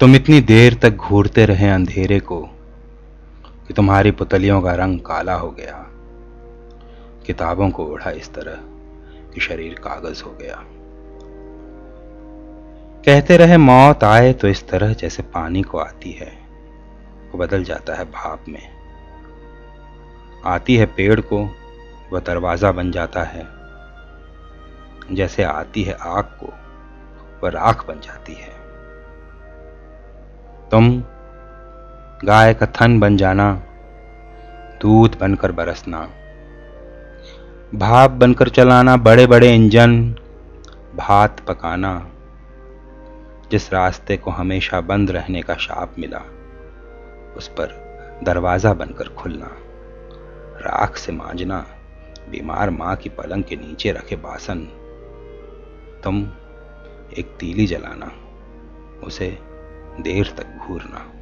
तुम इतनी देर तक घूरते रहे अंधेरे को, कि तुम्हारी पुतलियों का रंग काला हो गया। किताबों को ओढ़ा इस तरह, कि शरीर कागज़ हो गया। कहते रहे, मौत आए तो इस तरह जैसे पानी को आती है, वो बदल जाता है भाप में। आती है पेड़ को, वह दरवाज़ा बन जाता है। जैसे आती है आग को, वह राख बन जाती है। तुम गाय का थन बन जाना, दूध बनकर बरसना। भाप बनकर चलाना बड़े बड़े इंजन भात पकाना, जिस रास्ते को हमेशा बंद रहने का शाप मिला, उस पर दरवाज़ा बनकर खुलना, राख से मांजना, बीमार माँ की पलंग के नीचे रखे बासन। तुम एक तीली जलाना, उसे देर तक घूरना।